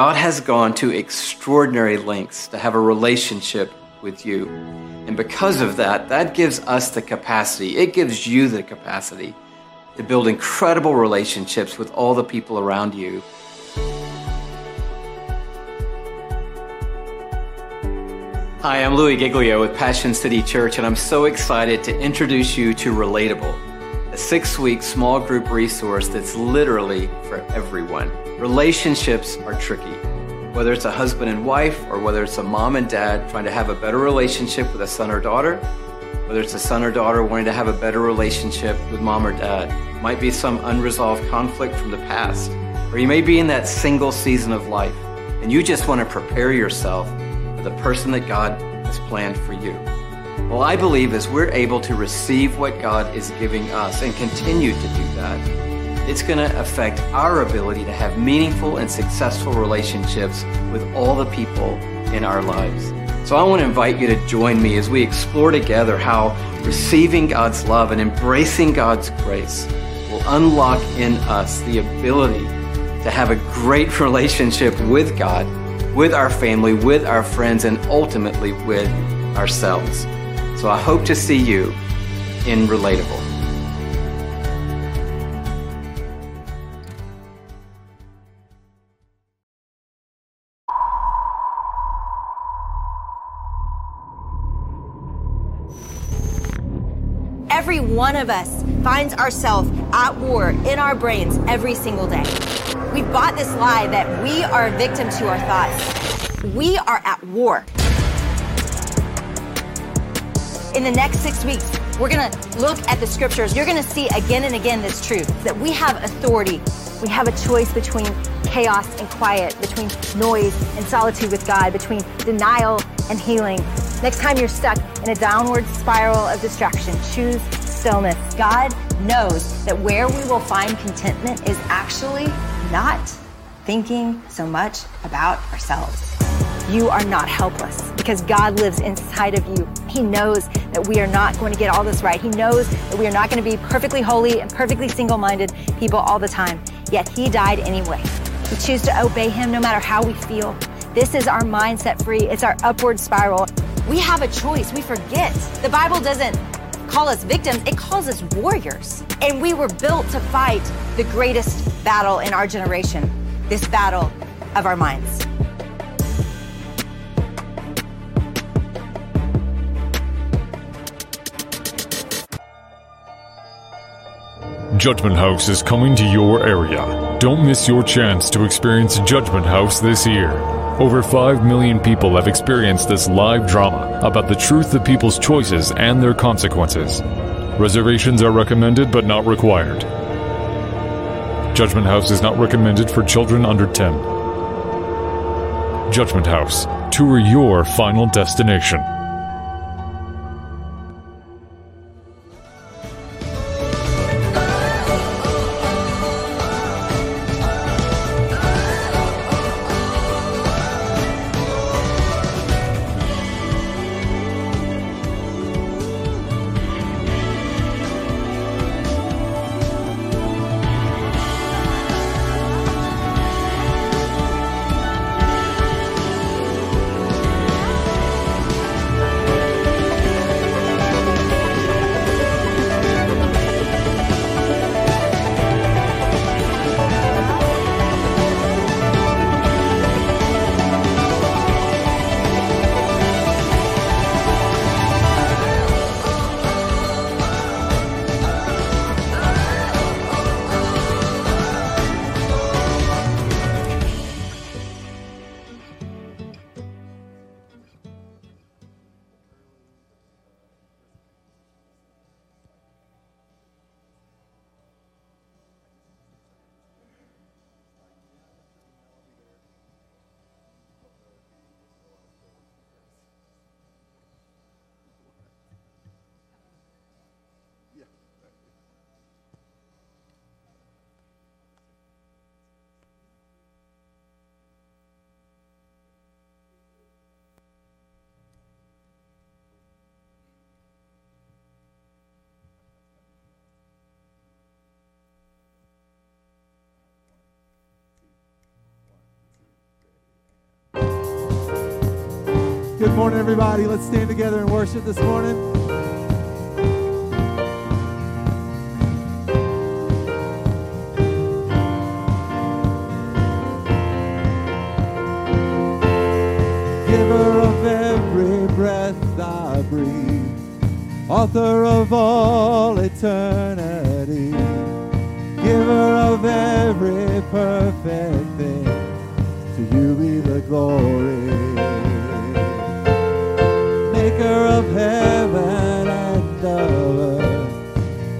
God has gone to extraordinary lengths to have a relationship with you. And because of that, that gives us the capacity, it gives you the capacity to build incredible relationships with all the people around you. Hi, I'm Louie Giglio with Passion City Church, and I'm so excited to introduce you to Relatable, six week small group resource that's literally for everyone. Relationships are tricky. Whether it's a husband and wife, or whether it's a mom and dad trying to have a better relationship with a son or daughter, whether it's a son or daughter wanting to have a better relationship with mom or dad, might be some unresolved conflict from the past, or you may be in that single season of life and you just want to prepare yourself for the person that God has planned for you. Well, I believe as we're able to receive what God is giving us and continue to do that, it's going to affect our ability to have meaningful and successful relationships with all the people in our lives. So I want to invite you to join me as we explore together how receiving God's love and embracing God's grace will unlock in us the ability to have a great relationship with God, with our family, with our friends, and ultimately with ourselves. So I hope to see you in Relatable. Every one of us finds ourselves at war in our brains every single day. We've bought this lie that we are a victim to our thoughts. We are at war. In the next six weeks, we're going to look at the scriptures. You're going to see again and again this truth that we have authority. We have a choice between chaos and quiet, between noise and solitude with God, between denial and healing. Next time you're stuck in a downward spiral of distraction, choose stillness. God knows that where we will find contentment is actually not thinking so much about ourselves. You are not helpless because God lives inside of you. He knows that we are not going to get all this right. He knows that we are not going to be perfectly holy and perfectly single minded people all the time. Yet He died anyway. We choose to obey Him no matter how we feel. This is our mindset free, it's our upward spiral. We have a choice. We forget. The Bible doesn't call us victims, it calls us warriors. And we were built to fight the greatest battle in our generation this battle of our minds. Judgment House is coming to your area. Don't miss your chance to experience Judgment House this year. Over 5 million people have experienced this live drama about the truth of people's choices and their consequences. Reservations are recommended but not required. Judgment House is not recommended for children under 10. Judgment House. Tour your final destination. Good morning, everybody. Let's stand together and worship this morning. Giver of every breath I breathe, author of all eternity, giver of every perfect thing, to you be the glory maker of heaven and of earth.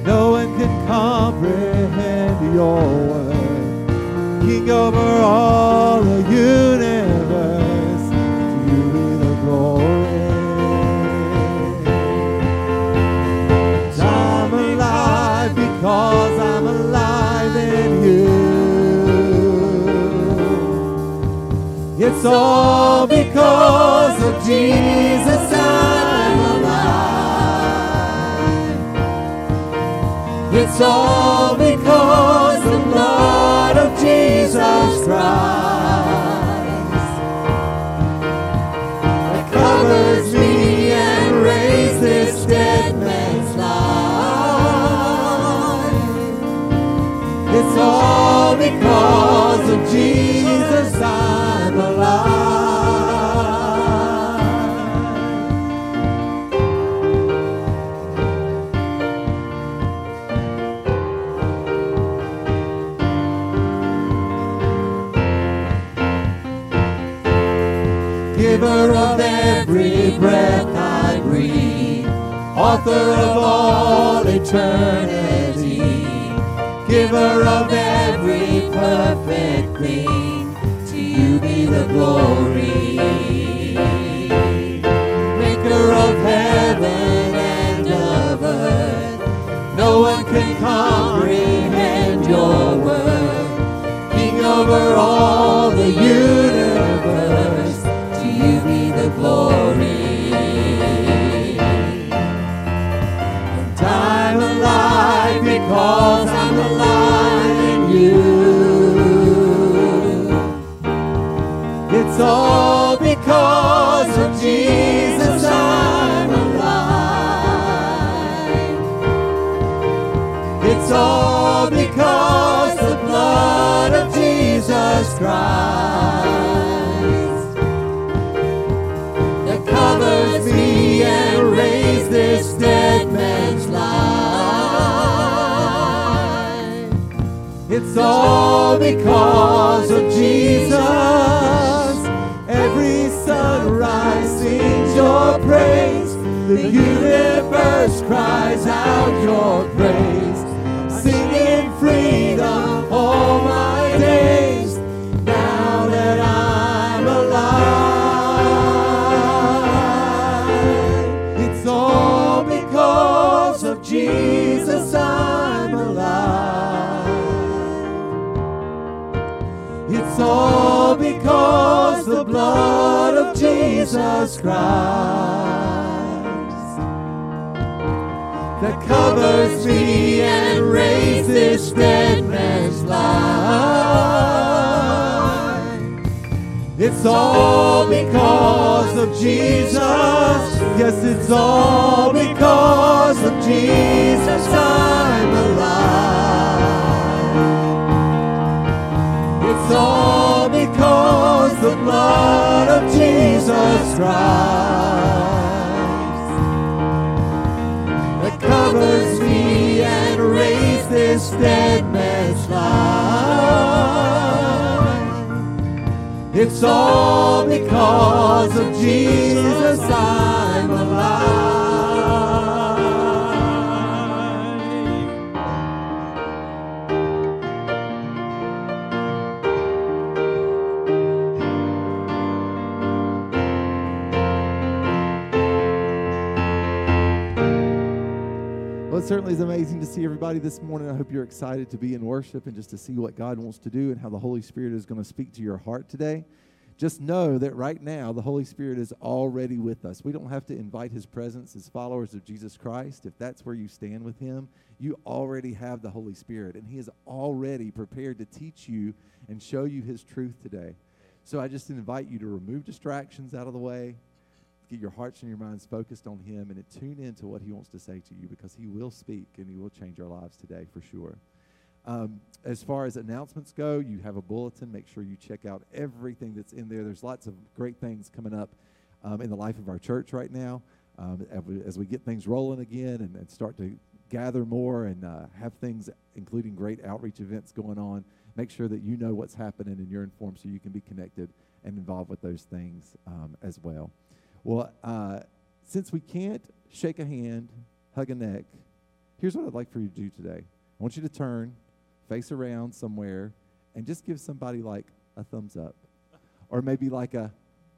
No one can comprehend your word. King over all the universe, to you be the glory. I'm alive because I'm alive in you. It's all because of Jesus. It's all because the blood of Jesus Christ that covers me and raised this dead man's life. It's all because of Jesus author of all eternity, giver of every perfect thing, to you be the glory. Maker of heaven and of earth, no one can comprehend your word, King over all the universe to you be the glory. It's all because of Jesus I'm alive. It's all because the blood of Jesus Christ. Because of Jesus. Every sunrise sings your praise. The universe cries out your praise. Jesus Christ that covers me and raises dead man's life. It's all because of Jesus. Yes, it's all because of Jesus I'm alive. It's all the blood of Jesus Christ that covers me and raised this dead man's life. It's all because of Jesus I'm alive. Certainly is amazing to see everybody this morning. I hope you're excited to be in worship and just to see what God wants to do and how the Holy Spirit is going to speak to your heart today. Just know that right now the Holy Spirit is already with us. We don't have to invite his presence as followers of Jesus Christ. If that's where you stand with him, you already have the Holy Spirit, and he is already prepared to teach you and show you his truth today. So I just invite you to remove distractions out of the way, get your hearts and your minds focused on Him and tune into what He wants to say to you because He will speak and He will change our lives today for sure. Um, as far as announcements go, you have a bulletin. Make sure you check out everything that's in there. There's lots of great things coming up um, in the life of our church right now um, as, we, as, we, get things rolling again and, and start to gather more and uh, have things, including great outreach events going on. Make sure that you know what's happening and you're informed so you can be connected and involved with those things um, as well. Well, uh, since we can't shake a hand, hug a neck, here's what I'd like for you to do today. I want you to turn, face around somewhere, and just give somebody like a thumbs up or maybe like a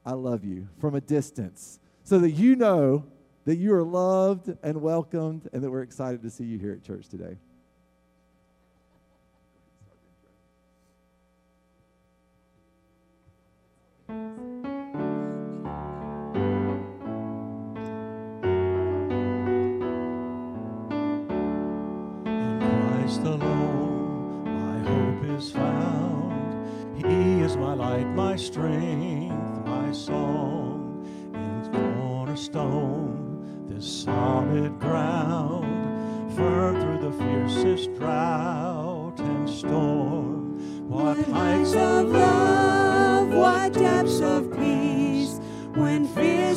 I love you from a distance so that you know that you are loved and welcomed and that we're excited to see you here at church today.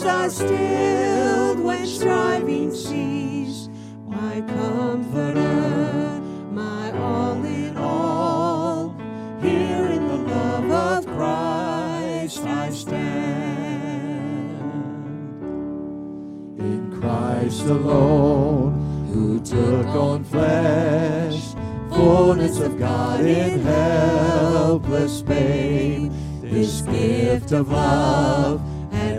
Are stilled, when striving cease, my comforter, my all in all, here in the love of Christ I stand. In Christ alone, who took on flesh, fullness of God in helpless babe, this gift of love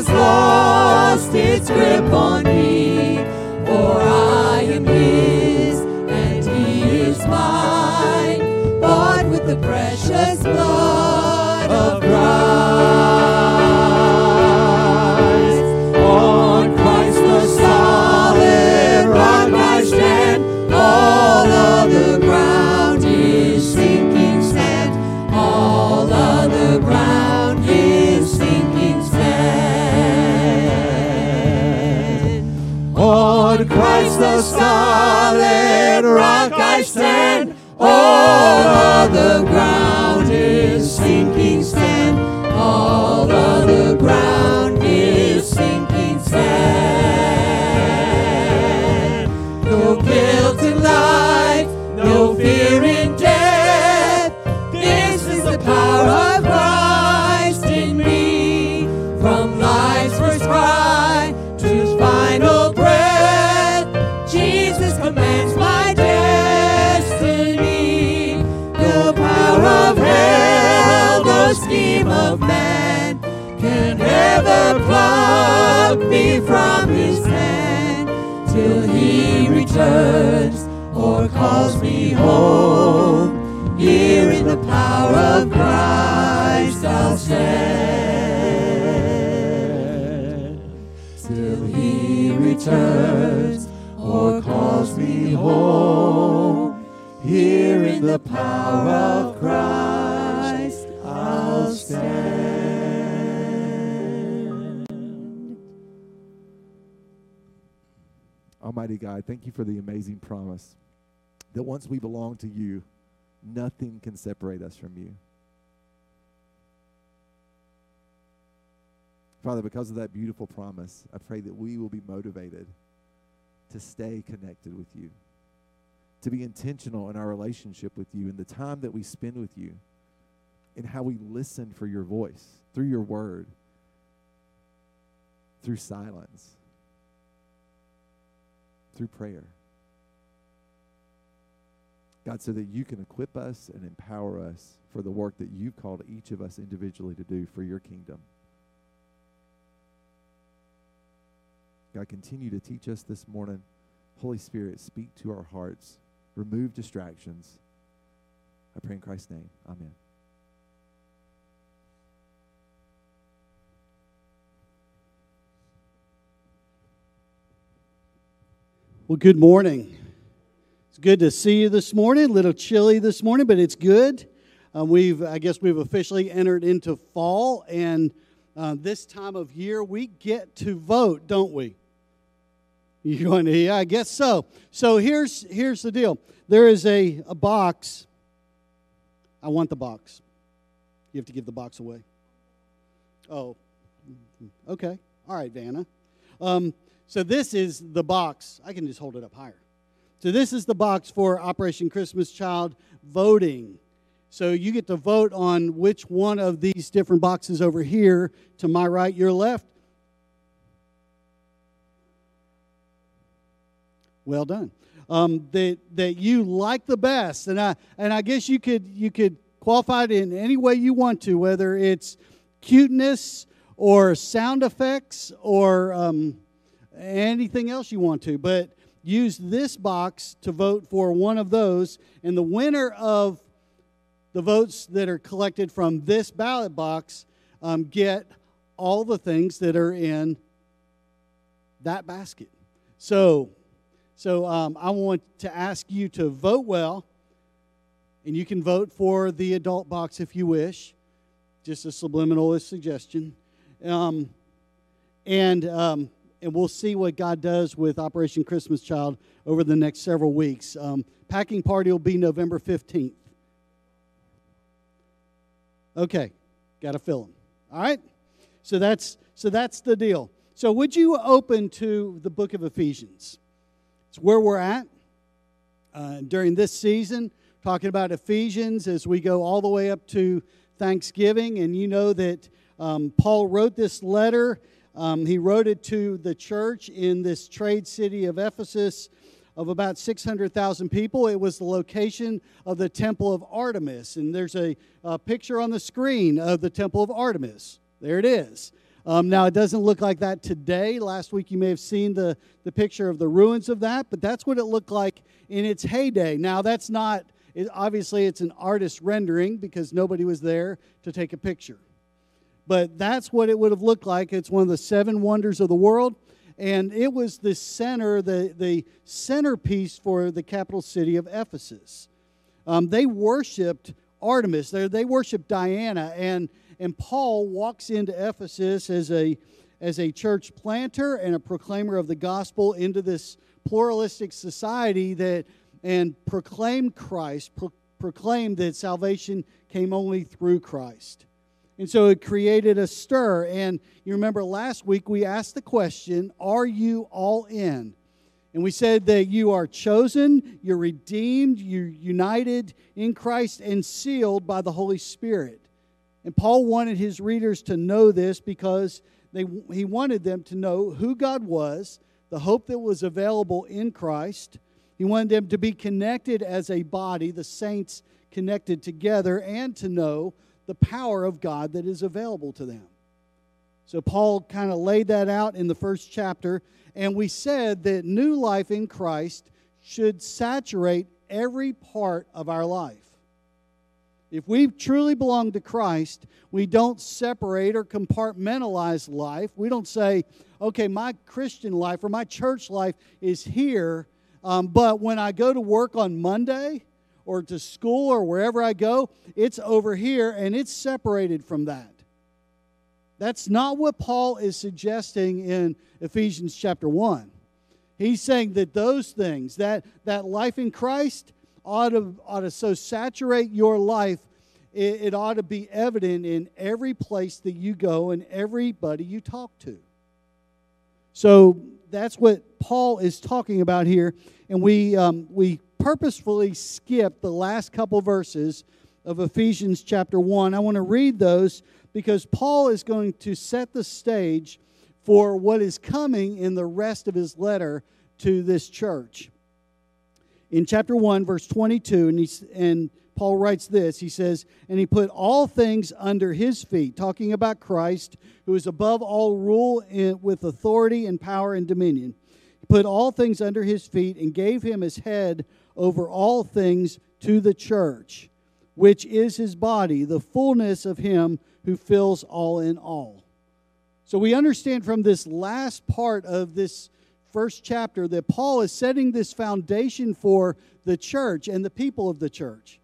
Has lost its grip on me. For I am his, and he is mine, bought with the precious blood for the amazing promise that once we belong to you, nothing can separate us from you. Father, because of that beautiful promise, I pray that we will be motivated to stay connected with you, to be intentional in our relationship with you, in the time that we spend with you, in how we listen for your voice through your word, through silence, through prayer. God, so that you can equip us and empower us for the work that you've called each of us individually to do for your kingdom. God, continue to teach us this morning. Holy Spirit, speak to our hearts. Remove distractions. I pray in Christ's name. Amen. Well, good morning. It's good to see you this morning. A little chilly this morning, but it's good. Um, we've, I guess, we've officially entered into fall, and uh, this time of year we get to vote, don't we? You going to? Yeah, I guess so. So here's here's the deal. There is a, a box. I want the box. You have to give the box away. Oh, okay. All right, Vanna. Um, so this is the box. I can just hold it up higher. So this is the box for Operation Christmas Child voting. So you get to vote on which one of these different boxes over here, to my right, your left. Well done. Um, that that you like the best, and I and I guess you could you could qualify it in any way you want to, whether it's cuteness or sound effects or um, anything else you want to. But use this box to vote for one of those, and the winner of the votes that are collected from this ballot box um, get all the things that are in that basket. So, so um, I want to ask you to vote well, and you can vote for the adult box if you wish. Just a subliminal suggestion, um, and um, and we'll see what God does with Operation Christmas Child over the next several weeks. Um, packing party will be November fifteenth. Okay, got to fill them. All right, so that's so that's the deal. So would you open to the book of Ephesians? It's where we're at uh, during this season, talking about Ephesians as we go all the way up to Thanksgiving, and you know that um, Paul wrote this letter. Um, he wrote it to the church in this trade city of Ephesus of about 600,000 people. It was the location of the Temple of Artemis. And there's a, a picture on the screen of the Temple of Artemis. There it is. Um, now, it doesn't look like that today. Last week, you may have seen the, the picture of the ruins of that, but that's what it looked like in its heyday. Now, that's not, it, obviously, it's an artist rendering because nobody was there to take a picture. But that's what it would have looked like. It's one of the seven wonders of the world and it was the center, the, the centerpiece for the capital city of Ephesus. Um, they worshiped Artemis, they, they worshiped Diana, and, and Paul walks into Ephesus as a, as a church planter and a proclaimer of the gospel into this pluralistic society that and proclaimed Christ, pro- proclaimed that salvation came only through Christ. And so it created a stir. And you remember last week we asked the question Are you all in? And we said that you are chosen, you're redeemed, you're united in Christ, and sealed by the Holy Spirit. And Paul wanted his readers to know this because they, he wanted them to know who God was, the hope that was available in Christ. He wanted them to be connected as a body, the saints connected together, and to know the power of God that is available to them. So Paul kind of laid that out in the first chapter, and we said that new life in Christ should saturate every part of our life. If we truly belong to Christ, we don't separate or compartmentalize life. We don't say, okay, my Christian life or my church life is here, um, but when I go to work on Monday, or to school or wherever I go, it's over here and it's separated from that. That's not what Paul is suggesting in Ephesians chapter 1. He's saying that those things, that, that life in Christ, ought to, ought to so saturate your life it, it ought to be evident in every place that you go and everybody you talk to. So that's what Paul is talking about here. And we, um, we purposefully skip the last couple verses of Ephesians chapter 1. I want to read those because Paul is going to set the stage for what is coming in the rest of his letter to this church. In chapter 1, verse 22, and, he, and Paul writes this He says, And he put all things under his feet, talking about Christ, who is above all rule in, with authority and power and dominion. He put all things under his feet and gave him his head over all things to the church, which is his body, the fullness of him who fills all in all. So we understand from this last part of this first chapter that Paul is setting this foundation for the church and the people of the church.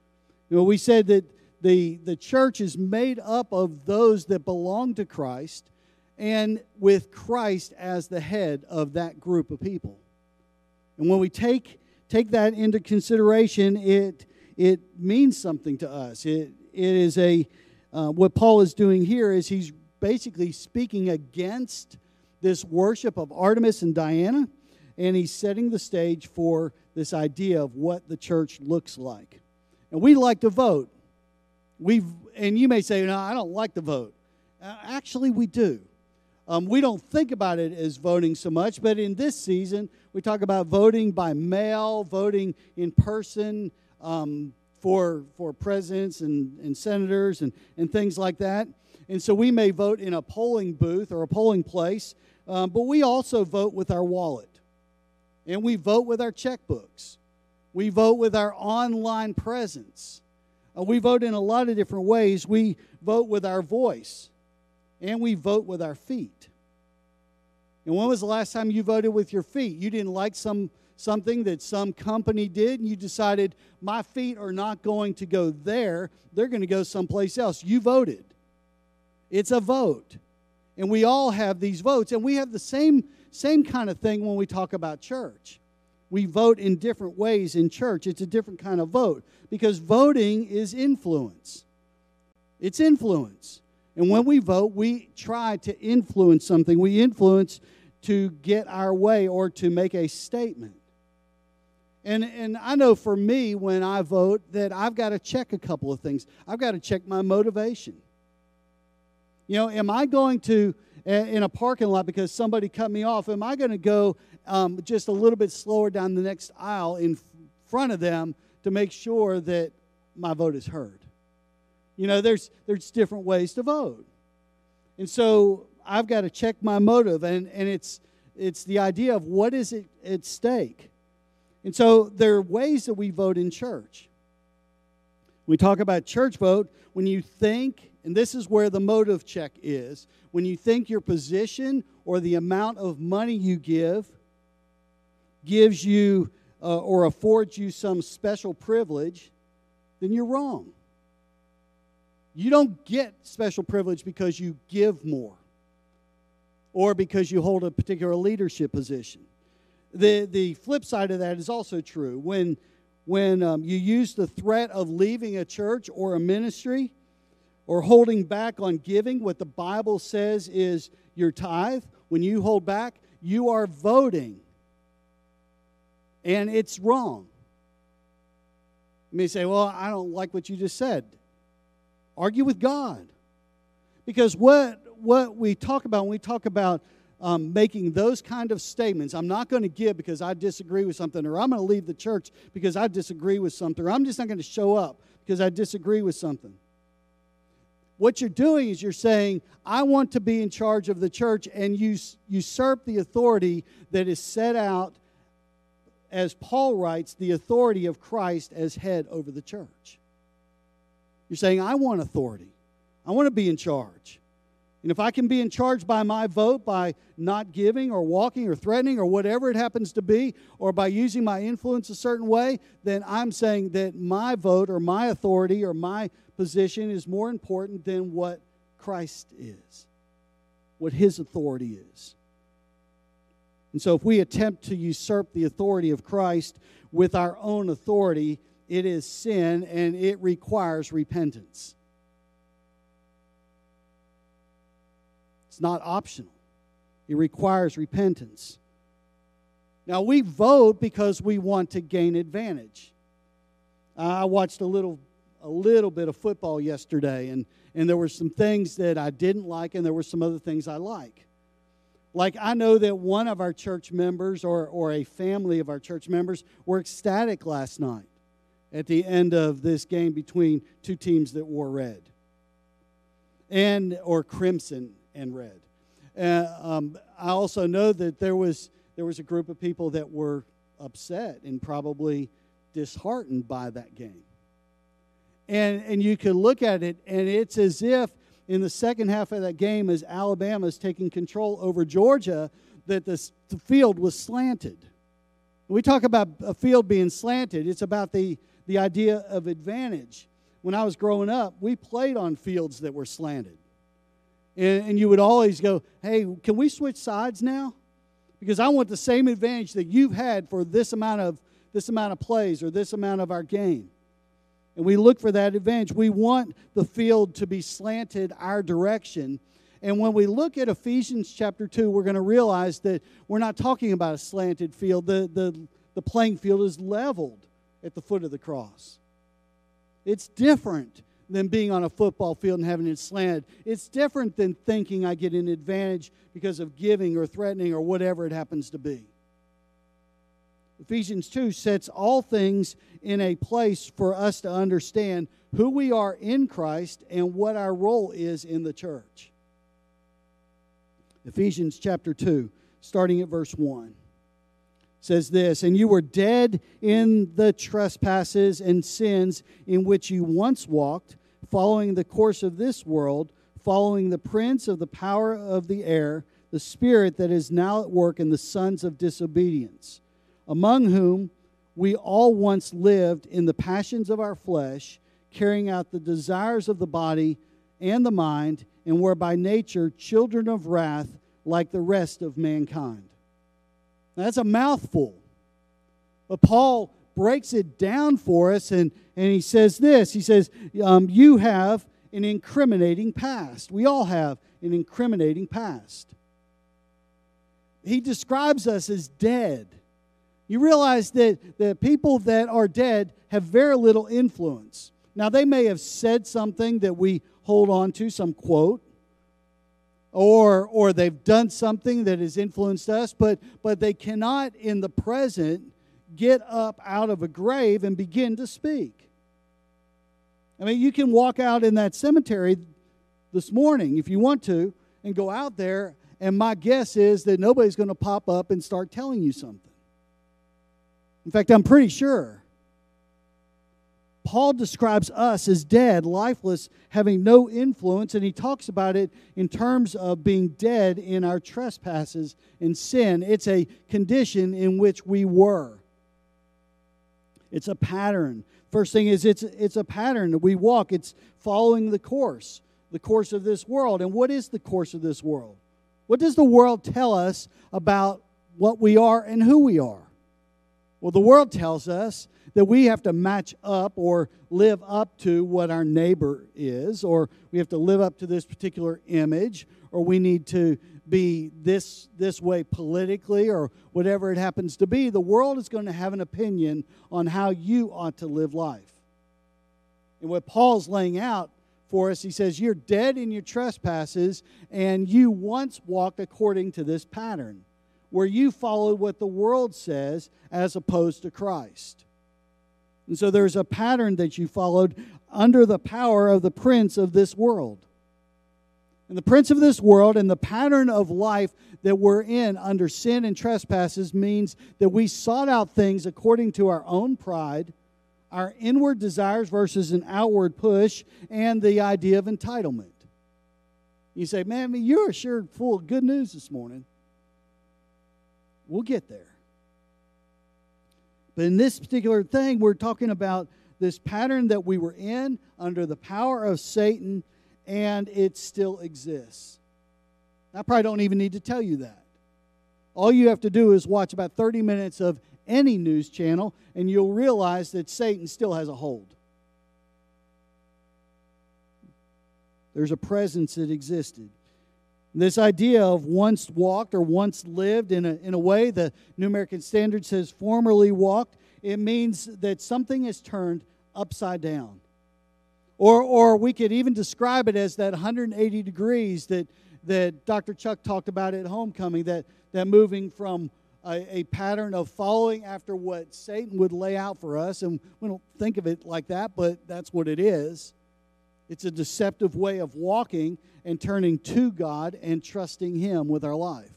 You know, we said that the, the church is made up of those that belong to Christ and with Christ as the head of that group of people. And when we take, take that into consideration, it, it means something to us. It, it is a, uh, what Paul is doing here is he's basically speaking against this worship of Artemis and Diana, and he's setting the stage for this idea of what the church looks like. And we like to vote. we and you may say, no, I don't like to vote. Uh, actually, we do. Um, we don't think about it as voting so much, but in this season, we talk about voting by mail, voting in person um, for, for presidents and, and senators and, and things like that. And so we may vote in a polling booth or a polling place, um, but we also vote with our wallet. And we vote with our checkbooks. We vote with our online presence. Uh, we vote in a lot of different ways. We vote with our voice, and we vote with our feet. And when was the last time you voted with your feet? You didn't like some something that some company did, and you decided my feet are not going to go there; they're going to go someplace else. You voted. It's a vote. And we all have these votes. And we have the same, same kind of thing when we talk about church. We vote in different ways in church. It's a different kind of vote because voting is influence. It's influence. And when we vote, we try to influence something. We influence to get our way or to make a statement. And, and I know for me, when I vote, that I've got to check a couple of things. I've got to check my motivation. You know, am I going to, in a parking lot because somebody cut me off, am I going to go um, just a little bit slower down the next aisle in front of them to make sure that my vote is heard? You know, there's, there's different ways to vote. And so I've got to check my motive, and, and it's, it's the idea of what is it at stake. And so there are ways that we vote in church. We talk about church vote when you think and this is where the motive check is. When you think your position or the amount of money you give gives you uh, or affords you some special privilege, then you're wrong. You don't get special privilege because you give more or because you hold a particular leadership position. The, the flip side of that is also true. When, when um, you use the threat of leaving a church or a ministry, or holding back on giving, what the Bible says is your tithe. When you hold back, you are voting. And it's wrong. You may say, Well, I don't like what you just said. Argue with God. Because what, what we talk about when we talk about um, making those kind of statements, I'm not going to give because I disagree with something, or I'm going to leave the church because I disagree with something, or I'm just not going to show up because I disagree with something what you're doing is you're saying, I want to be in charge of the church and you usurp the authority that is set out, as Paul writes, the authority of Christ as head over the church. You're saying, I want authority. I want to be in charge. And if I can be in charge by my vote, by not giving or walking or threatening or whatever it happens to be, or by using my influence a certain way, then I'm saying that my vote or my authority or my position is more important than what Christ is, what his authority is. And so if we attempt to usurp the authority of Christ with our own authority, it is sin and it requires repentance. It's not optional, it requires repentance. Now, we vote because we want to gain advantage. I watched a little, a little bit of football yesterday, and, and there were some things that I didn't like, and there were some other things I like. Like, I know that one of our church members or, or a family of our church members were ecstatic last night at the end of this game between two teams that wore red and or crimson and red. Uh, um, I also know that there was there was a group of people that were upset and probably disheartened by that game. And and you could look at it and it's as if in the second half of that game as Alabama is taking control over Georgia that the, the field was slanted. We talk about a field being slanted, it's about the, the idea of advantage. When I was growing up, we played on fields that were slanted. And, and you would always go, hey, can we switch sides now? Because I want the same advantage that you've had for this amount of this amount of plays or this amount of our game. And we look for that advantage. We want the field to be slanted our direction. And when we look at Ephesians chapter 2, we're going to realize that we're not talking about a slanted field. The, the, the playing field is leveled at the foot of the cross. It's different than being on a football field and having it slanted. It's different than thinking I get an advantage because of giving or threatening or whatever it happens to be. Ephesians 2 sets all things in a place for us to understand who we are in Christ and what our role is in the church. Ephesians chapter 2, starting at verse 1 says this And you were dead in the trespasses and sins in which you once walked, following the course of this world, following the prince of the power of the air, the spirit that is now at work in the sons of disobedience, among whom we all once lived in the passions of our flesh, carrying out the desires of the body and the mind, and were by nature children of wrath like the rest of mankind. Now, that's a mouthful. But Paul breaks it down for us and, and he says this He says, um, You have an incriminating past. We all have an incriminating past. He describes us as dead. You realize that the people that are dead have very little influence. Now, they may have said something that we hold on to, some quote, or or they've done something that has influenced us but but they cannot in the present get up out of a grave and begin to speak. I mean you can walk out in that cemetery this morning if you want to and go out there and my guess is that nobody's going to pop up and start telling you something. In fact i'm pretty sure Paul describes us as dead, lifeless, having no influence, and he talks about it in terms of being dead in our trespasses and sin. It's a condition in which we were. It's a pattern. First thing is it's it's a pattern that we walk. It's following the course, the course of this world. And what is the course of this world? What does the world tell us about what we are and who we are? Well, the world tells us that we have to match up or live up to what our neighbor is, or we have to live up to this particular image, or we need to be this this way politically or whatever it happens to be. The world is going to have an opinion on how you ought to live life. And what Paul's laying out for us, he says, You're dead in your trespasses, and you once walked according to this pattern, where you followed what the world says as opposed to Christ. And so there's a pattern that you followed under the power of the prince of this world. And the prince of this world and the pattern of life that we're in under sin and trespasses means that we sought out things according to our own pride, our inward desires versus an outward push, and the idea of entitlement. You say, man, you're sure full of good news this morning. We'll get there. But in this particular thing, we're talking about this pattern that we were in under the power of Satan, and it still exists. I probably don't even need to tell you that. All you have to do is watch about 30 minutes of any news channel, and you'll realize that Satan still has a hold. There's a presence that existed. This idea of once walked or once lived in a, in a way, the New American Standard says formerly walked, it means that something is turned upside down. Or, or we could even describe it as that 180 degrees that, that Dr. Chuck talked about at homecoming, that, that moving from a, a, pattern of following after what Satan would lay out for us. And we don't think of it like that, but that's what it is. It's a deceptive way of walking and turning to God and trusting Him with our life.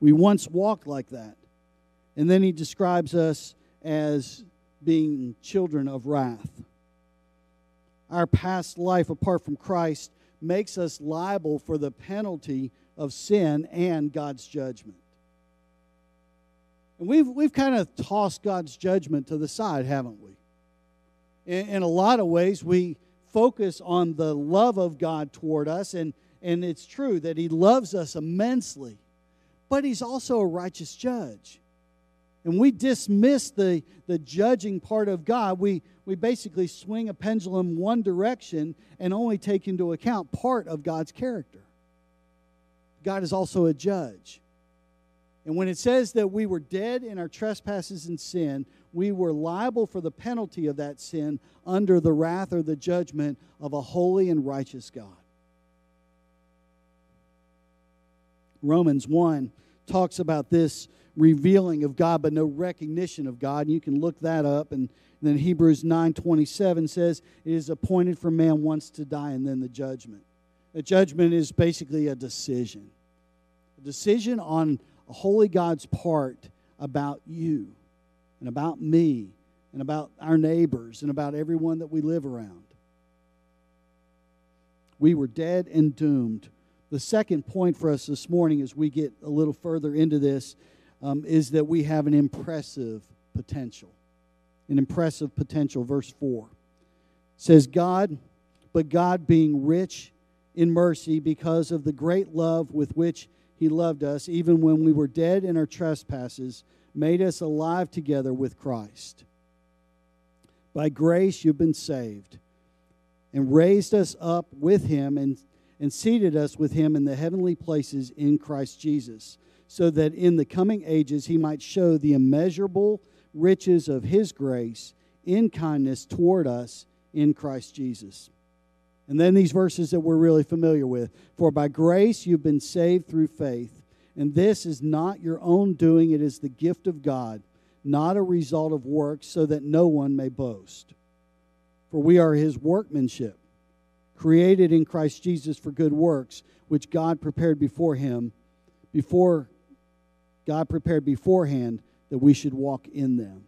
We once walked like that. And then he describes us as being children of wrath. Our past life apart from Christ makes us liable for the penalty of sin and God's judgment. And we've, we've kind of tossed God's judgment to the side, haven't we? In, in a lot of ways, we focus on the love of God toward us, and, and it's true that He loves us immensely, but He's also a righteous judge and we dismiss the, the judging part of God, we, we basically swing a pendulum one direction and only take into account part of God's character. God is also a judge. And when it says that we were dead in our trespasses and sin, we were liable for the penalty of that sin under the wrath or the judgment of a holy and righteous God. Romans 1 talks about this revealing of God, but no recognition of God. And you can look that up. And then Hebrews 9:27 says, "It is appointed for man once to die, and then the judgment." The judgment is basically a decision, a decision on a holy God's part about you, and about me, and about our neighbors, and about everyone that we live around. We were dead and doomed. The second point for us this morning, as we get a little further into this, um, is that we have an impressive potential. An impressive potential. Verse 4 says, God, but God being rich in mercy because of the great love with which he loved us, even when we were dead in our trespasses, made us alive together with Christ. By grace you've been saved, and raised us up with him and, and seated us with him in the heavenly places in Christ Jesus so that in the coming ages he might show the immeasurable riches of his grace in kindness toward us in Christ Jesus. And then these verses that we're really familiar with For by grace you've been saved through faith, and this is not your own doing, it is the gift of God, not a result of works, so that no one may boast. For we are his workmanship, created in Christ Jesus for good works, which God prepared before him, before God prepared beforehand that we should walk in them.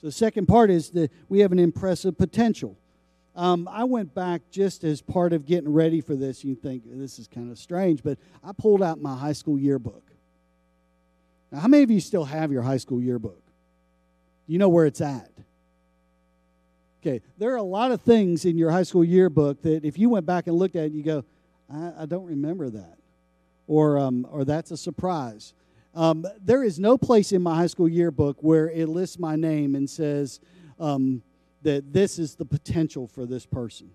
So the second part is that we have an impressive potential. Um, I went back just as part of getting ready for this. You think this is kind of strange, but I pulled out my high school yearbook. Now, how many of you still have your high school yearbook? You know where it's at. Okay, there are a lot of things in your high school yearbook that if you went back and looked at it, you go, I, I don't remember that. Or, um, or that's a surprise. Um, there is no place in my high school yearbook where it lists my name and says um, that this is the potential for this person.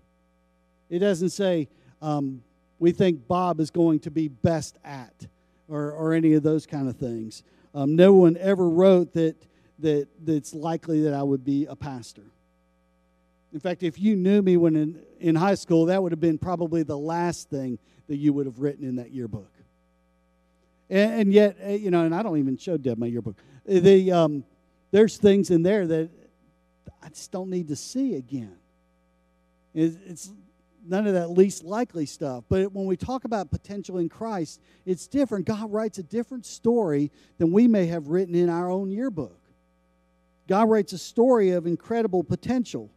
It doesn't say, um, we think Bob is going to be best at, or, or any of those kind of things. Um, no one ever wrote that, that, that it's likely that I would be a pastor. In fact, if you knew me when in, in high school, that would have been probably the last thing that you would have written in that yearbook. And, and yet, uh, you know, and I don't even show Deb my yearbook. The, um, there's things in there that I just don't need to see again. It's none of that least likely stuff. But when we talk about potential in Christ, it's different. God writes a different story than we may have written in our own yearbook. God writes a story of incredible potential.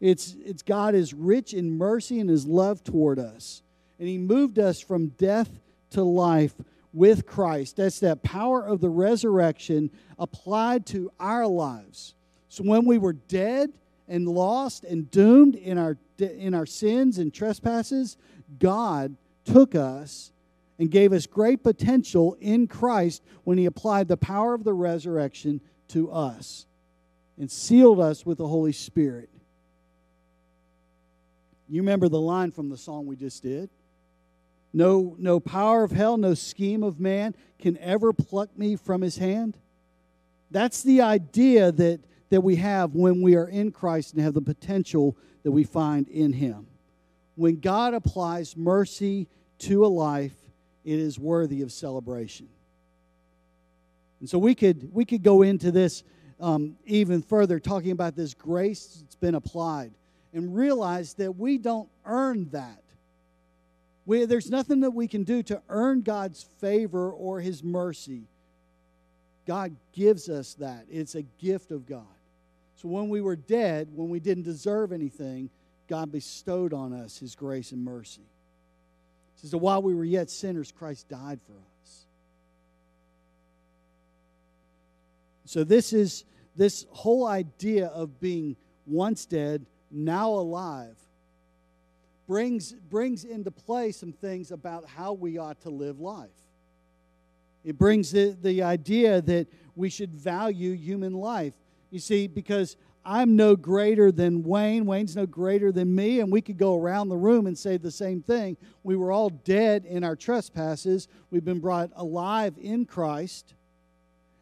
It's, it's God is rich in mercy and his love toward us. And he moved us from death to life with Christ. That's that power of the resurrection applied to our lives. So when we were dead and lost and doomed in our in our sins and trespasses, God took us and gave us great potential in Christ when he applied the power of the resurrection to us and sealed us with the Holy Spirit. You remember the line from the song we just did? No, no power of hell, no scheme of man can ever pluck me from his hand. That's the idea that, that we have when we are in Christ and have the potential that we find in him. When God applies mercy to a life, it is worthy of celebration. And so we could we could go into this um, even further, talking about this grace that's been applied, and realize that we don't earn that. We, there's nothing that we can do to earn God's favor or His mercy. God gives us that. It's a gift of God. So when we were dead, when we didn't deserve anything, God bestowed on us His grace and mercy. It says that while we were yet sinners, Christ died for us. So this is this whole idea of being once dead, now alive, brings, brings into play some things about how we ought to live life. It brings the, the idea that we should value human life. You see, because I'm no greater than Wayne, Wayne's no greater than me, and we could go around the room and say the same thing. We were all dead in our trespasses, we've been brought alive in Christ.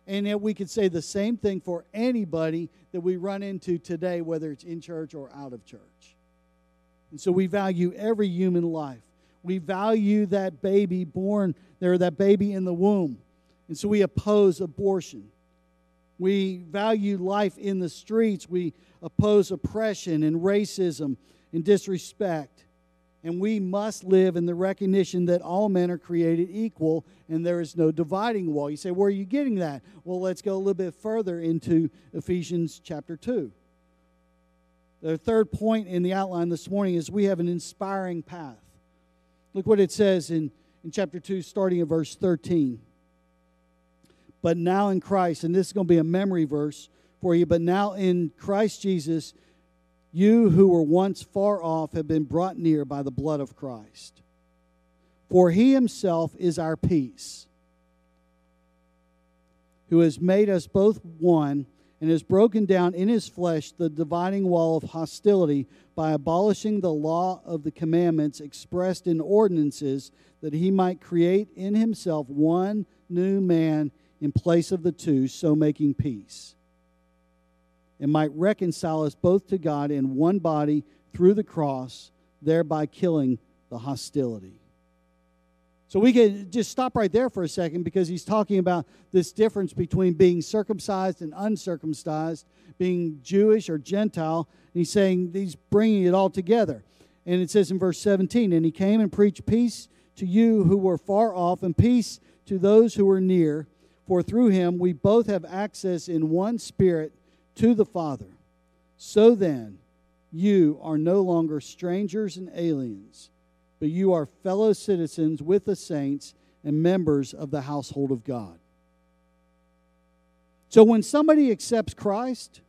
And yet we could say the same thing for anybody that we run into today, whether it's in church or out of church. And so we value every human life. We value that baby born there, that baby in the womb. And so we oppose abortion. We value life in the streets. We oppose oppression and racism and disrespect. And we must live in the recognition that all men are created equal and there is no dividing wall. You say, where are you getting that? Well, let's go a little bit further into Ephesians chapter 2. The third point in the outline this morning is we have an inspiring path. Look what it says in, in chapter 2, starting at verse 13. But now in Christ, and this is going to be a memory verse for you, but now in Christ Jesus, you who were once far off have been brought near by the blood of Christ. For he himself is our peace, who has made us both one and has broken down in his flesh the dividing wall of hostility by abolishing the law of the commandments expressed in ordinances, that he might create in himself one new man in place of the two, so making peace and might reconcile us both to God in one body through the cross, thereby killing the hostility. So we could just stop right there for a second because he's talking about this difference between being circumcised and uncircumcised, being Jewish or Gentile. And he's saying he's bringing it all together. And it says in verse 17, And he came and preached peace to you who were far off, and peace to those who were near. For through him we both have access in one spirit to the Father. So then, you are no longer strangers and aliens, but you are fellow citizens with the saints and members of the household of God. So when somebody accepts Christ,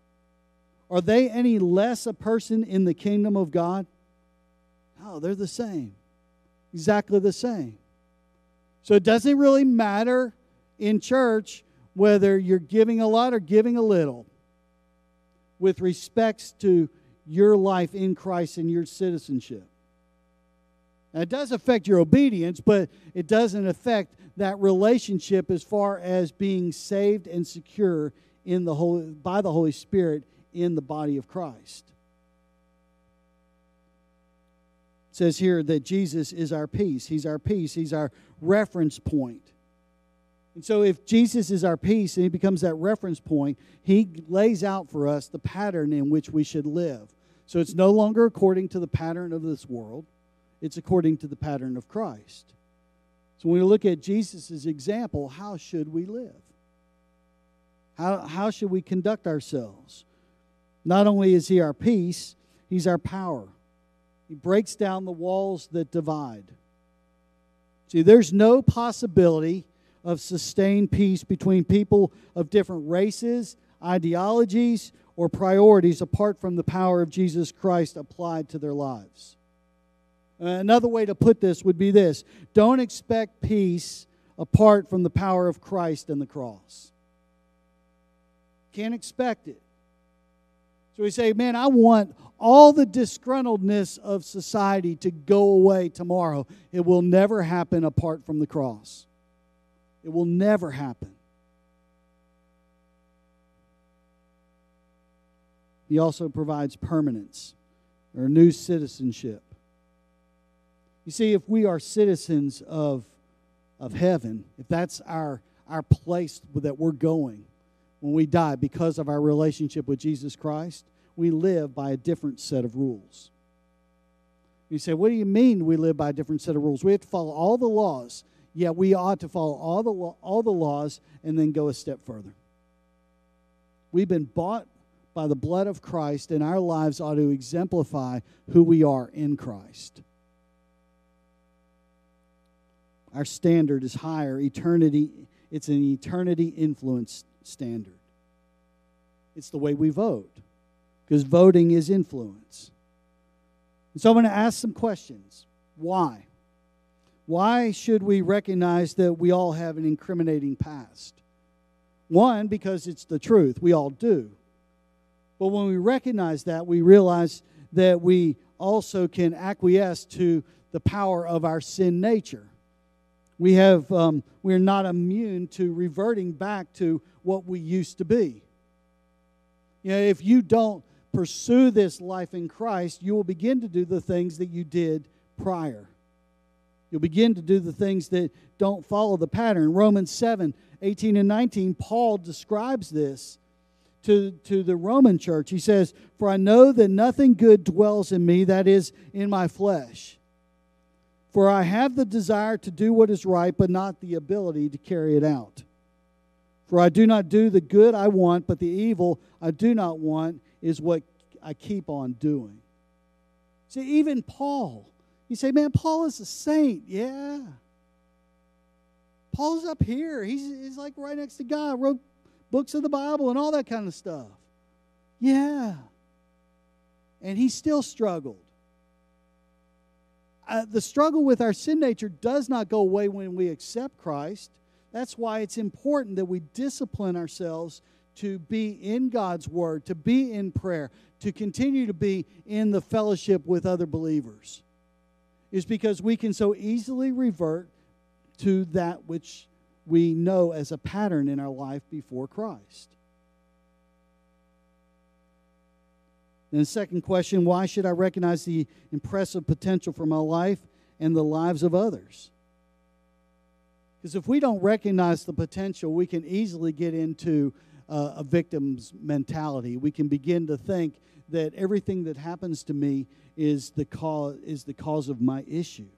are they any less a person in the kingdom of God? No, they're the same. Exactly the same. So it doesn't really matter in church whether you're giving a lot or giving a little with respects to your life in Christ and your citizenship. Now, it does affect your obedience, but it doesn't affect that relationship as far as being saved and secure in the Holy, by the Holy Spirit in the body of Christ. It says here that Jesus is our peace. He's our peace. He's our reference point. And so, if Jesus is our peace and he becomes that reference point, he lays out for us the pattern in which we should live. So, it's no longer according to the pattern of this world, it's according to the pattern of Christ. So, when we look at Jesus' example, how should we live? How, how should we conduct ourselves? Not only is he our peace, he's our power. He breaks down the walls that divide. See, there's no possibility of sustained peace between people of different races, ideologies, or priorities apart from the power of Jesus Christ applied to their lives. Uh, another way to put this would be this don't expect peace apart from the power of Christ and the cross. Can't expect it. So we say, man, I want all the disgruntledness of society to go away tomorrow. It will never happen apart from the cross. It will never happen. He also provides permanence or new citizenship. You see, if we are citizens of, of heaven, if that's our, our place that we're going when we die because of our relationship with Jesus Christ, we live by a different set of rules. You say, what do you mean we live by a different set of rules? We have to follow all the laws. Yeah, we ought to follow all the, all the laws and then go a step further. We've been bought by the blood of Christ, and our lives ought to exemplify who we are in Christ. Our standard is higher. Eternity, it's an eternity influence standard. It's the way we vote, because voting is influence. And so I'm going to ask some questions. Why? Why should we recognize that we all have an incriminating past? One, because it's the truth. We all do. But when we recognize that, we realize that we also can acquiesce to the power of our sin nature. We have, um, we're not immune to reverting back to what we used to be. You know, if you don't pursue this life in Christ, you will begin to do the things that you did prior. You'll begin to do the things that don't follow the pattern. Romans 7 18 and 19, Paul describes this to, to the Roman church. He says, For I know that nothing good dwells in me, that is, in my flesh. For I have the desire to do what is right, but not the ability to carry it out. For I do not do the good I want, but the evil I do not want is what I keep on doing. See, even Paul, you say, man, Paul is a saint. Yeah. Paul's up here. He's, he's like right next to God, wrote books of the Bible and all that kind of stuff. Yeah. And he still struggled. Uh, the struggle with our sin nature does not go away when we accept Christ. That's why it's important that we discipline ourselves to be in God's Word, to be in prayer, to continue to be in the fellowship with other believers. Is because we can so easily revert to that which we know as a pattern in our life before Christ. And the second question why should I recognize the impressive potential for my life and the lives of others? Because if we don't recognize the potential, we can easily get into uh, a victim's mentality. We can begin to think that everything that happens to me is the cause, is the cause of my issue.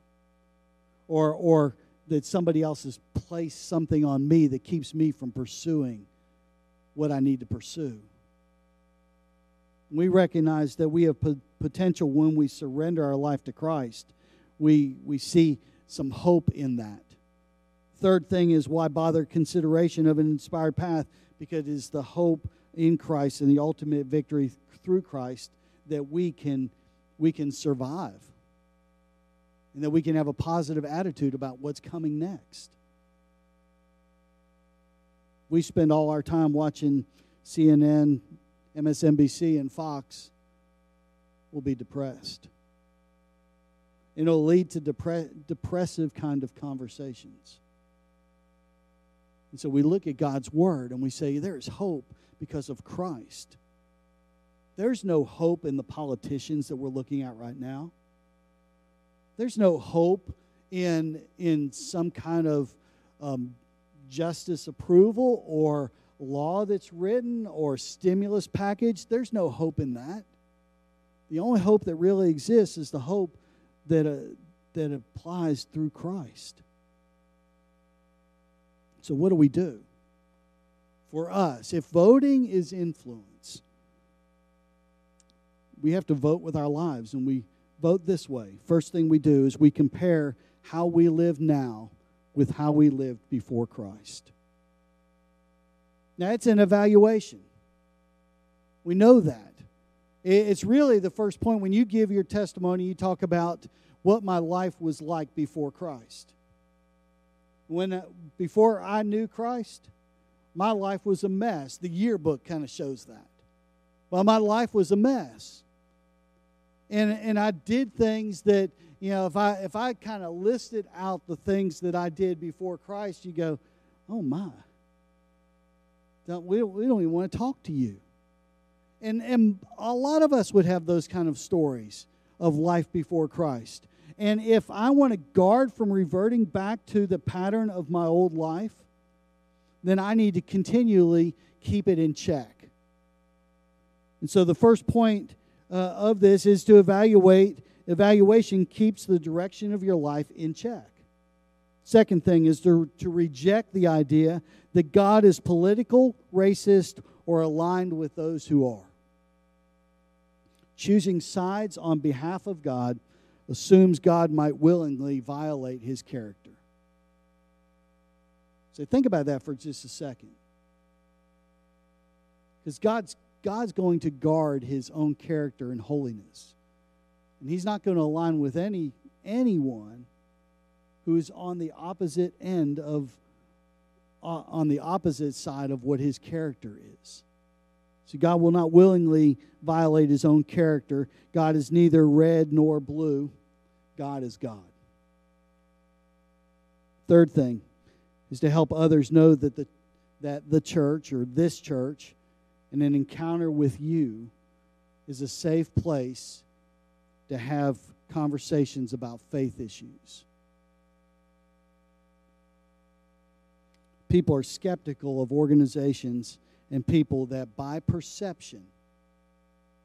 Or, or that somebody else has placed something on me that keeps me from pursuing what I need to pursue. We recognize that we have potential when we surrender our life to Christ. We, we see some hope in that. Third thing is why bother consideration of an inspired path? Because it is the hope in Christ and the ultimate victory through Christ that we can, we can survive and that we can have a positive attitude about what's coming next. We spend all our time watching CNN, MSNBC, and Fox. We'll be depressed. And it'll lead to depre- depressive kind of conversations. And so we look at God's Word and we say, there's hope because of Christ. There's no hope in the politicians that we're looking at right now. There's no hope in, in some kind of um, justice approval or law that's written or stimulus package. There's no hope in that. The only hope that really exists is the hope that, uh, that applies through Christ. So, what do we do? For us, if voting is influence, we have to vote with our lives, and we vote this way. First thing we do is we compare how we live now with how we lived before Christ. Now, it's an evaluation. We know that. It's really the first point. When you give your testimony, you talk about what my life was like before Christ. When uh, before I knew Christ, my life was a mess. The yearbook kind of shows that. Well, my life was a mess. And, and I did things that, you know, if I, if I kind of listed out the things that I did before Christ, you go, oh my. Don't, we, we don't even want to talk to you. And, and a lot of us would have those kind of stories of life before Christ. And if I want to guard from reverting back to the pattern of my old life, then I need to continually keep it in check. And so the first point uh, of this is to evaluate. Evaluation keeps the direction of your life in check. Second thing is to, to reject the idea that God is political, racist, or aligned with those who are. Choosing sides on behalf of God assumes God might willingly violate his character. So think about that for just a second. Because God's, God's going to guard his own character and holiness. And he's not going to align with any anyone who is on the opposite end of uh, on the opposite side of what his character is. So God will not willingly violate his own character. God is neither red nor blue. God is God. Third thing is to help others know that the, that the church or this church and an encounter with you is a safe place to have conversations about faith issues. People are skeptical of organizations and people that by perception,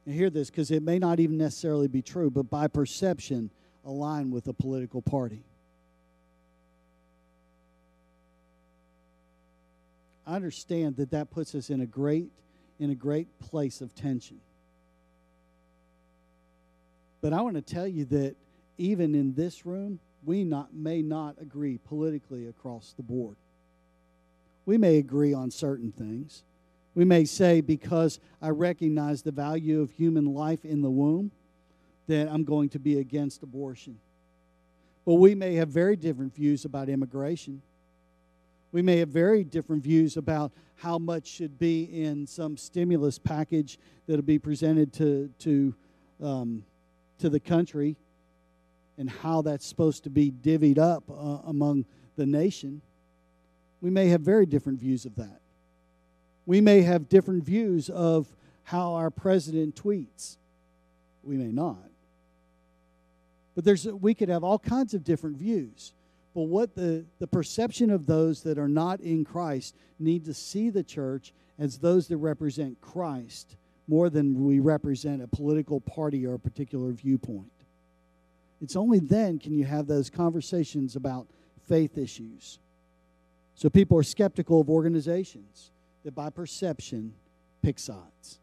and hear this because it may not even necessarily be true, but by perception align with a political party. I understand that that puts us in a great in a great place of tension. But I want to tell you that even in this room, we not, may not agree politically across the board. We may agree on certain things. We may say, because I recognize the value of human life in the womb, that I'm going to be against abortion. But we may have very different views about immigration. We may have very different views about how much should be in some stimulus package that'll be presented to, to, um, to the country and how that's supposed to be divvied up uh, among the nation. We may have very different views of that. We may have different views of how our president tweets. We may not. But there's, we could have all kinds of different views. But what the, the perception of those that are not in Christ need to see the church as those that represent Christ more than we represent a political party or a particular viewpoint. It's only then can you have those conversations about faith issues. So people are skeptical of organizations that by perception pick sides.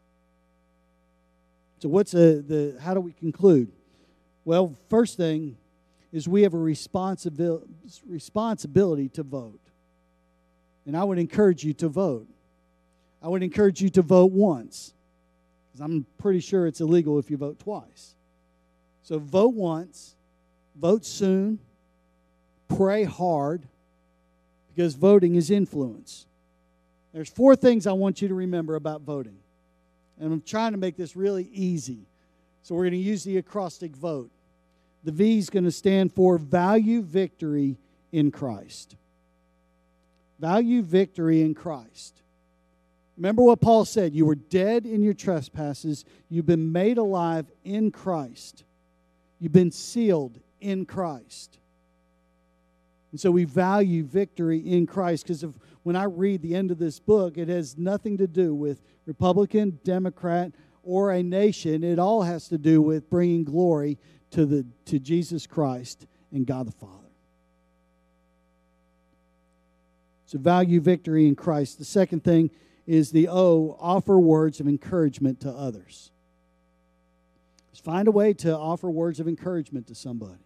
So what's a, the how do we conclude? Well, first thing is we have a responsibility, responsibility to vote. And I would encourage you to vote. I would encourage you to vote once, because I'm pretty sure it's illegal if you vote twice. So vote once, vote soon, pray hard, because voting is influence. There's four things I want you to remember about voting. And I'm trying to make this really easy. So we're going to use the acrostic vote. The V is going to stand for value victory in Christ. Value victory in Christ. Remember what Paul said you were dead in your trespasses, you've been made alive in Christ, you've been sealed in Christ. And so we value victory in Christ because when I read the end of this book, it has nothing to do with Republican, Democrat, or a nation. It all has to do with bringing glory to, the, to Jesus Christ and God the Father. So, value victory in Christ. The second thing is the O, offer words of encouragement to others. Just find a way to offer words of encouragement to somebody.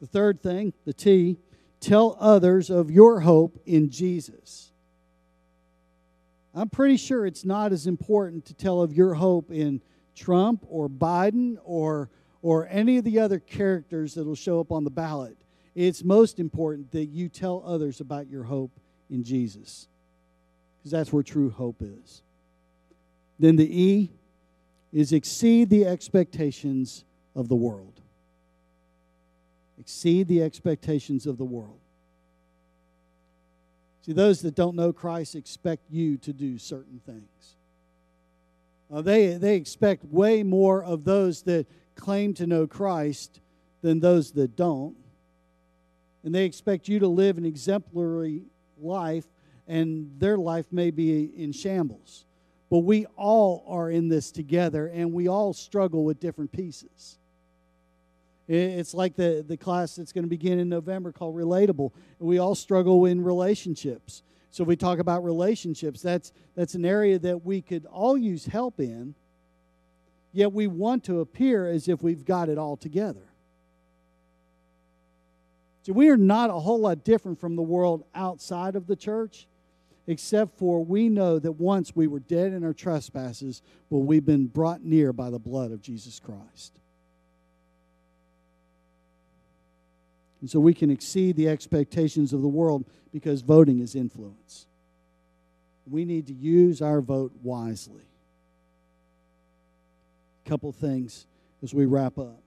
The third thing, the T, tell others of your hope in Jesus. I'm pretty sure it's not as important to tell of your hope in Trump or Biden or, or any of the other characters that will show up on the ballot. It's most important that you tell others about your hope in Jesus, because that's where true hope is. Then the E is exceed the expectations of the world. Exceed the expectations of the world. See, those that don't know Christ expect you to do certain things. Uh, they, they expect way more of those that claim to know Christ than those that don't. And they expect you to live an exemplary life, and their life may be in shambles. But we all are in this together, and we all struggle with different pieces. It's like the, the class that's going to begin in November called Relatable. We all struggle in relationships. So we talk about relationships, that's, that's an area that we could all use help in, yet we want to appear as if we've got it all together. So we are not a whole lot different from the world outside of the church, except for we know that once we were dead in our trespasses, but we've been brought near by the blood of Jesus Christ. And so we can exceed the expectations of the world because voting is influence. We need to use our vote wisely. A couple things as we wrap up.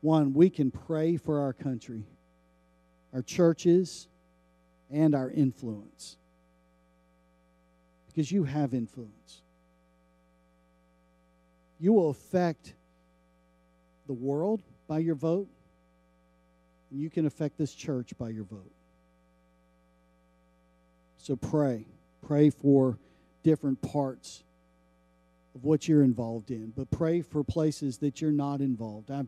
One, we can pray for our country, our churches, and our influence. Because you have influence. You will affect the world by your vote and you can affect this church by your vote. So pray. Pray for different parts of what you're involved in, but pray for places that you're not involved. I,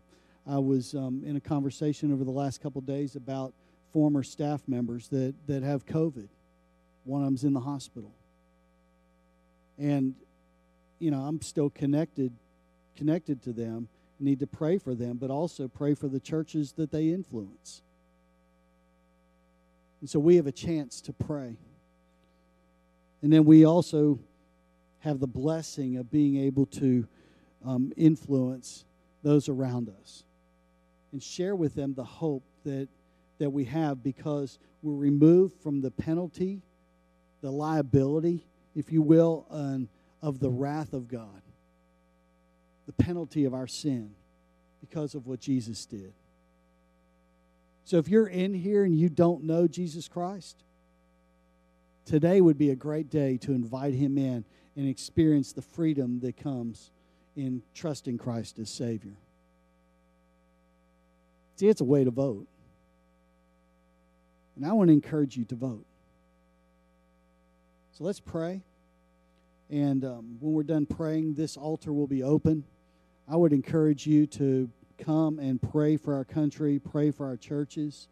I was um, in a conversation over the last couple days about former staff members that, that have COVID. One of them's in the hospital. And, you know, I'm still connected connected to them need to pray for them, but also pray for the churches that they influence. And so we have a chance to pray. And then we also have the blessing of being able to um, influence those around us and share with them the hope that, that we have because we're removed from the penalty, the liability, if you will, of the wrath of God the penalty of our sin because of what Jesus did. So if you're in here and you don't know Jesus Christ, today would be a great day to invite him in and experience the freedom that comes in trusting Christ as Savior. See, it's a way to vote. And I want to encourage you to vote. So let's pray. And um, when we're done praying, this altar will be open. I would encourage you to come and pray for our country, pray for our churches,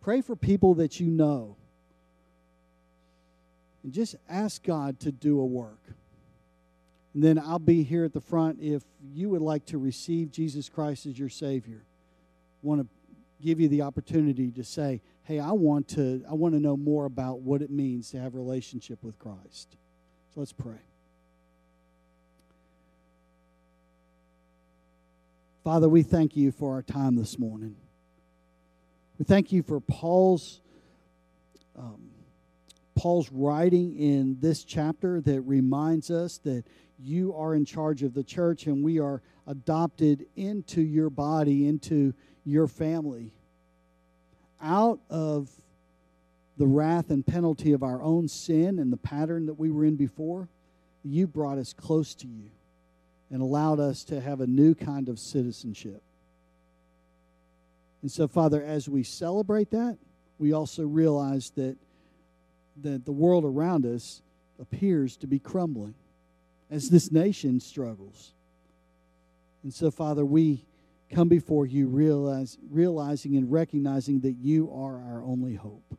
pray for people that you know. And just ask God to do a work. And then I'll be here at the front if you would like to receive Jesus Christ as your Savior. Want to give you the opportunity to say, "Hey, I want to I want to know more about what it means to have a relationship with Christ." So let's pray. Father, we thank you for our time this morning. We thank you for Paul's um, Paul's writing in this chapter that reminds us that you are in charge of the church and we are adopted into your body, into your family. Out of the wrath and penalty of our own sin and the pattern that we were in before, you brought us close to you and allowed us to have a new kind of citizenship. And so, Father, as we celebrate that, we also realize that, that the world around us appears to be crumbling as this nation struggles. And so, Father, we come before you realize, realizing and recognizing that you are our only hope.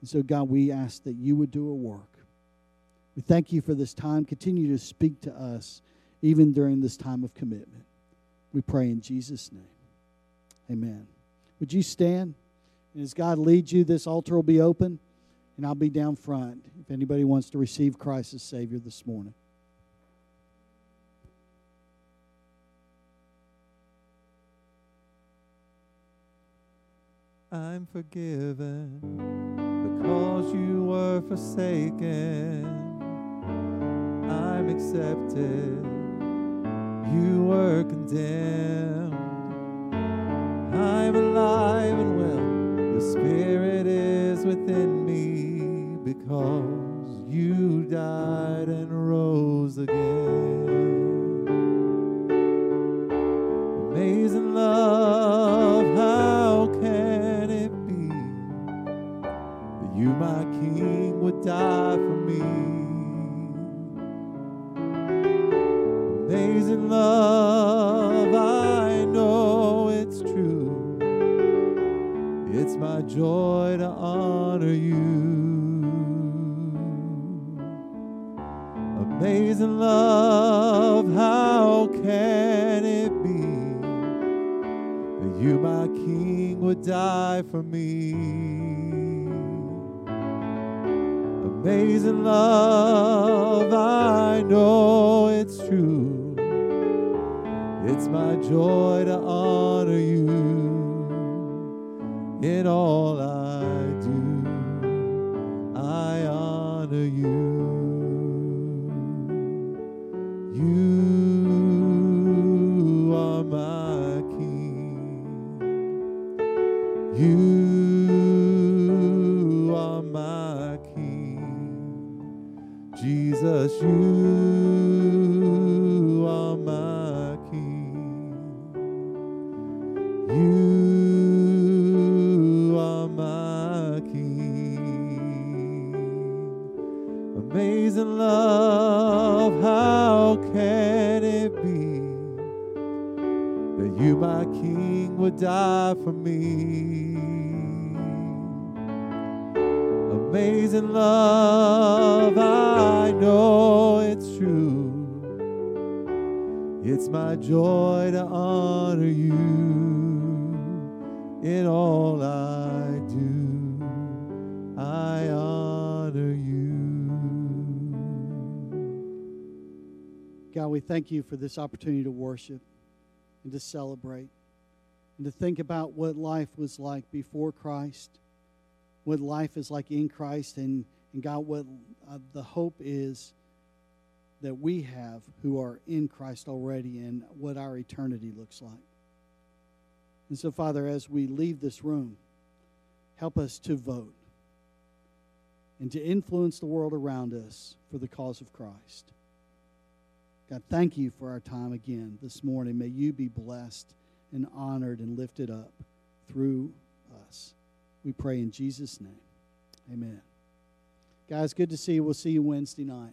And so, God, we ask that you would do a work. We thank you for this time. Continue to speak to us even during this time of commitment. We pray in Jesus' name. Amen. Would you stand? And as God leads you, this altar will be open, and I'll be down front if anybody wants to receive Christ as Savior this morning. I'm forgiven because you were forsaken. I'm accepted, you were condemned. I'm alive and well, your spirit is within me because you died and rose again. Amazing love, how can it be that you, my King, would die Amazing love, I know it's true. It's my joy to honor you. Amazing love, how can it be that you, my King, would die for me? Amazing love, I know it's true. It's my joy to honor you in all I do. I honor you. You are my King. You are my King. Jesus, you die for me? Amazing love, I know it's true. It's my joy to honor you in all I do. I honor you. God, we thank you for this opportunity to worship and to celebrate and to think about what life was like before Christ, what life is like in Christ, and, and God, what uh, the hope is that we have who are in Christ already and what our eternity looks like. And so, Father, as we leave this room, help us to vote and to influence the world around us for the cause of Christ. God, thank you for our time again this morning. May you be blessed and honored and lifted up through us. We pray in Jesus' name. Amen. Guys, good to see you. We'll see you Wednesday night.